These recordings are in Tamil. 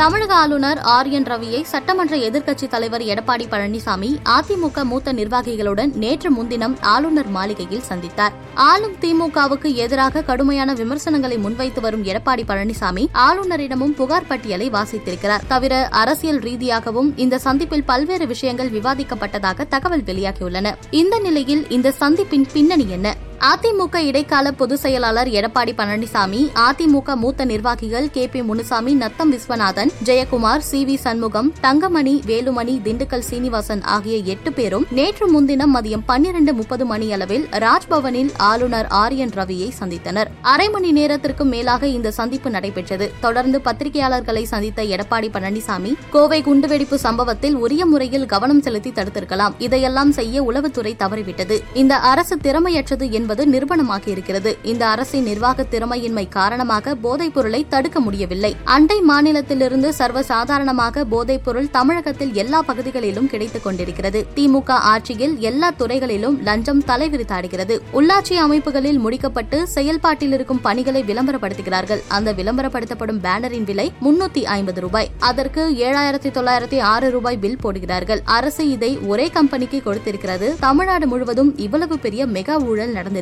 தமிழக ஆளுநர் ஆர் என் ரவியை சட்டமன்ற எதிர்க்கட்சித் தலைவர் எடப்பாடி பழனிசாமி அதிமுக மூத்த நிர்வாகிகளுடன் நேற்று முன்தினம் ஆளுநர் மாளிகையில் சந்தித்தார். ஆளும் திமுகவுக்கு எதிராக கடுமையான விமர்சனங்களை முன்வைத்து வரும் எடப்பாடி பழனிசாமி ஆளுநரிடமும் புகார் பட்டியலை வாசித்திருக்கிறார். தவிர அரசியல் ரீதியாகவும் இந்த சந்திப்பில் பல்வேறு விஷயங்கள் விவாதிக்கப்பட்டதாக தகவல் வெளியாகியுள்ளன. இந்த நிலையில் இந்த சந்திப்பின் பின்னணி என்ன? அதிமுக இடைக்கால பொதுச் செயலாளர் எடப்பாடி பழனிசாமி அதிமுக மூத்த நிர்வாகிகள் K P Munusamy Natham Viswanathan Jayakumar C V Shanmugam Thangamani Velumani Dindigul Srinivasan ஆகிய எட்டு பேரும் நேற்று முன்தினம் மதியம் பன்னிரண்டு முப்பது மணியளவில் ராஜ்பவனில் ஆளுநர் ஆர் என் ரவியை சந்தித்தனர். அரை மணி நேரத்திற்கும் மேலாக இந்த சந்திப்பு நடைபெற்றது. தொடர்ந்து பத்திரிகையாளர்களை சந்தித்த எடப்பாடி பழனிசாமி கோவை குண்டுவெடிப்பு சம்பவத்தில் உரிய முறையில் கவனம் செலுத்தி தடுத்திருக்கலாம். இதையெல்லாம் செய்ய உளவுத்துறை தவறிவிட்டது. இந்த அரசு திறமையற்றது என்பது நிரூபணமாகி இருக்கிறது இந்த அரசின் நிர்வாக திறமையின்மை காரணமாக போதைப் பொருளை தடுக்க முடியவில்லை. அண்டை மாநிலத்திலிருந்து சர்வசாதாரணமாக போதைப் பொருள் தமிழகத்தில் எல்லா பகுதிகளிலும் கிடைத்துக் கொண்டிருக்கிறது. திமுக ஆட்சியில் எல்லா துறைகளிலும் லஞ்சம் தலைவிரித்தாடுகிறது. உள்ளாட்சி அமைப்புகளில் முடிக்கப்பட்டு செயல்பாட்டில் இருக்கும் பணிகளை விளம்பரப்படுத்துகிறார்கள். அந்த விளம்பரப்படுத்தப்படும் பேனரின் விலை முன்னூத்தி ஐம்பது ரூபாய். அதற்கு ஏழாயிரத்தி தொள்ளாயிரத்தி ஆறு ரூபாய் பில் போடுகிறார்கள். அரசு இதை ஒரே கம்பெனிக்கு கொடுத்திருக்கிறது. தமிழ்நாடு முழுவதும் இவ்வளவு பெரிய மெகா ஊழல் நடந்திருக்கிறது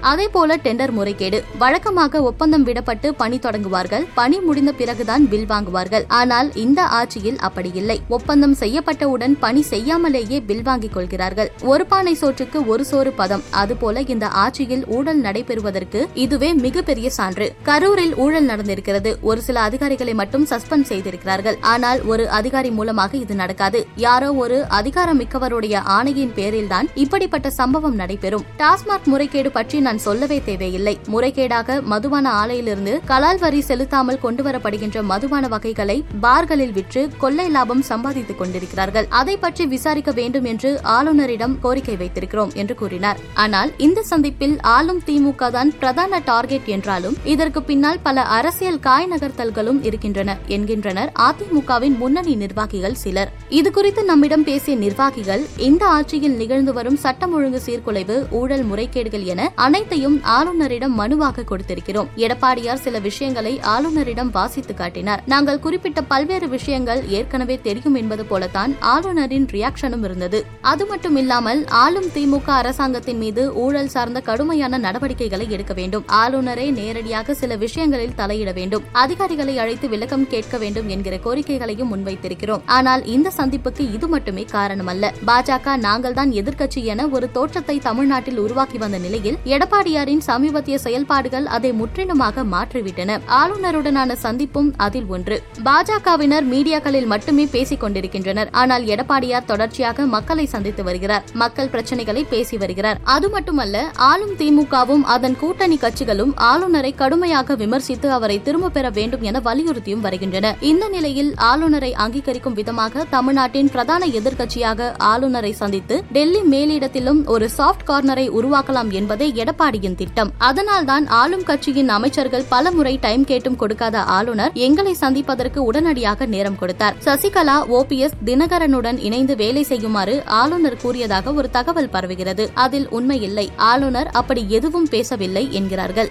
அதே போல டெண்டர் முறைகேடு வழக்கமாக ஒப்பந்தம் விடப்பட்டு பணி தொடங்குவார்கள் பணி முடிந்த பிறகுதான் பில் வாங்குவார்கள். ஆனால் இந்த ஆட்சியில் அப்படி இல்லை. ஒப்பந்தம் செய்யப்பட்டவுடன் பணி செய்யாமலேயே பில் வாங்கிக் கொள்கிறார்கள். ஒரு பானை சோற்றுக்கு ஒரு சோறு பதம். அதுபோல இந்த ஆட்சியில் ஊழல் நடைபெறுவதற்கு இதுவே மிகப்பெரிய சான்று. கரூரில் ஊழல் நடந்திருக்கிறது. ஒரு சில அதிகாரிகளை மட்டும் சஸ்பெண்ட் செய்திருக்கிறார்கள். ஆனால் ஒரு அதிகாரி மூலமாக இது நடக்காது. யாரோ ஒரு அதிகாரம் மிக்கவருடைய ஆணையின் பேரில்தான் இப்படிப்பட்ட சம்பவம் நடைபெறும். டாஸ்மாக் முறை முறைகேடு பற்றி நான் சொல்லவே தேவையில்லை. முறைகேடாக மதுபான ஆலையிலிருந்து கலால் வரி செலுத்தாமல் கொண்டுவரப்படுகின்ற மதுபான வகைகளை பார்களில் விற்று கொள்ளை லாபம் சம்பாதித்துக் கொண்டிருக்கிறார்கள். அதை பற்றி விசாரிக்க வேண்டும் என்று ஆளுநரிடம் கோரிக்கை வைத்திருக்கிறோம் என்று கூறினார். ஆனால் இந்த சந்திப்பில் ஆளும் திமுக தான் பிரதான டார்கெட் என்றாலும் இதற்கு பின்னால் பல அரசியல் காய் நகர்த்தல்களும் இருக்கின்றன என்கின்றனர் அதிமுகவின் முன்னணி நிர்வாகிகள் சிலர். இதுகுறித்து நம்மிடம் பேசிய நிர்வாகிகள் இந்த ஆட்சியில் நிகழ்ந்து வரும் சட்டம் ஒழுங்கு சீர்குலைவு ஊழல் முறைகேடுகள் என அனைத்தையும் ஆளுநரிடம் மனுவாக கொடுத்திருக்கிறோம். எடப்பாடியார் சில விஷயங்களை ஆளுநரிடம் வாசித்து காட்டினார். நாங்கள் குறிப்பிட்ட பல்வேறு விஷயங்கள் ஏற்கனவே தெரியும் என்பது போலத்தான் ஆளுநரின் ரியாக்ஷனும் இருந்தது. அது மட்டும் இல்லாமல் ஆளும் திமுக அரசாங்கத்தின் மீது ஊழல் சார்ந்த கடுமையான நடவடிக்கைகளை எடுக்க வேண்டும். ஆளுநரே நேரடியாக சில விஷயங்களில் தலையிட வேண்டும். அதிகாரிகளை அழைத்து விளக்கம் கேட்க வேண்டும் என்கிற கோரிக்கைகளையும் முன்வைத்திருக்கிறோம். ஆனால் இந்த சந்திப்புக்கு இது மட்டுமே காரணமல்ல. பாஜக நாங்கள்தான் எதிர்க்கட்சி என ஒரு தோற்றத்தை தமிழ்நாட்டில் உருவாக்கி வந்த நிலையில் எடப்பாடியாரின் சமீபத்திய செயல்பாடுகள் அதை முற்றிலுமாக மாற்றிவிட்டன. ஆளுநருடனான சந்திப்பும் அதில் ஒன்று. பாஜகவினர் மீடியாக்களில் மட்டுமே பேசிக் கொண்டிருக்கின்றனர். ஆனால் எடப்பாடியார் தொடர்ச்சியாக மக்களை சந்தித்து வருகிறார். மக்கள் பிரச்சனைகளை பேசி வருகிறார். அது மட்டுமல்ல ஆளும் திமுகவும் அதன் கூட்டணி கட்சிகளும் ஆளுநரை கடுமையாக விமர்சித்து அவரை திரும்ப பெற வேண்டும் என வலியுறுத்தியும் வருகின்றன. இந்த நிலையில் ஆளுநரை அங்கீகரிக்கும் விதமாக தமிழ்நாட்டின் பிரதான எதிர்க்கட்சியாக ஆளுநரை சந்தித்து டெல்லி மேலிடத்திலும் ஒரு சாஃப்ட் கார்னரை உருவாக்கலாம் என்பதே எடப்பாடியின் திட்டம். அதனால்தான் ஆளும் கட்சியின் அமைச்சர்கள் பலமுறை டைம் கேட்டும் கொடுக்காத ஆளுநர் எங்களை சந்திப்பதற்கு உடனடியாக நேரம் கொடுத்தார். சசிகலா ஓபிஎஸ் தினகரனுடன் இணைந்து வேலை செய்யுமாறு ஆளுநர் கூறியதாக ஒரு தகவல் பரவுகிறது. அதில் உண்மையில்லை ஆளுநர் அப்படி எதுவும் பேசவில்லை என்கிறார்கள்.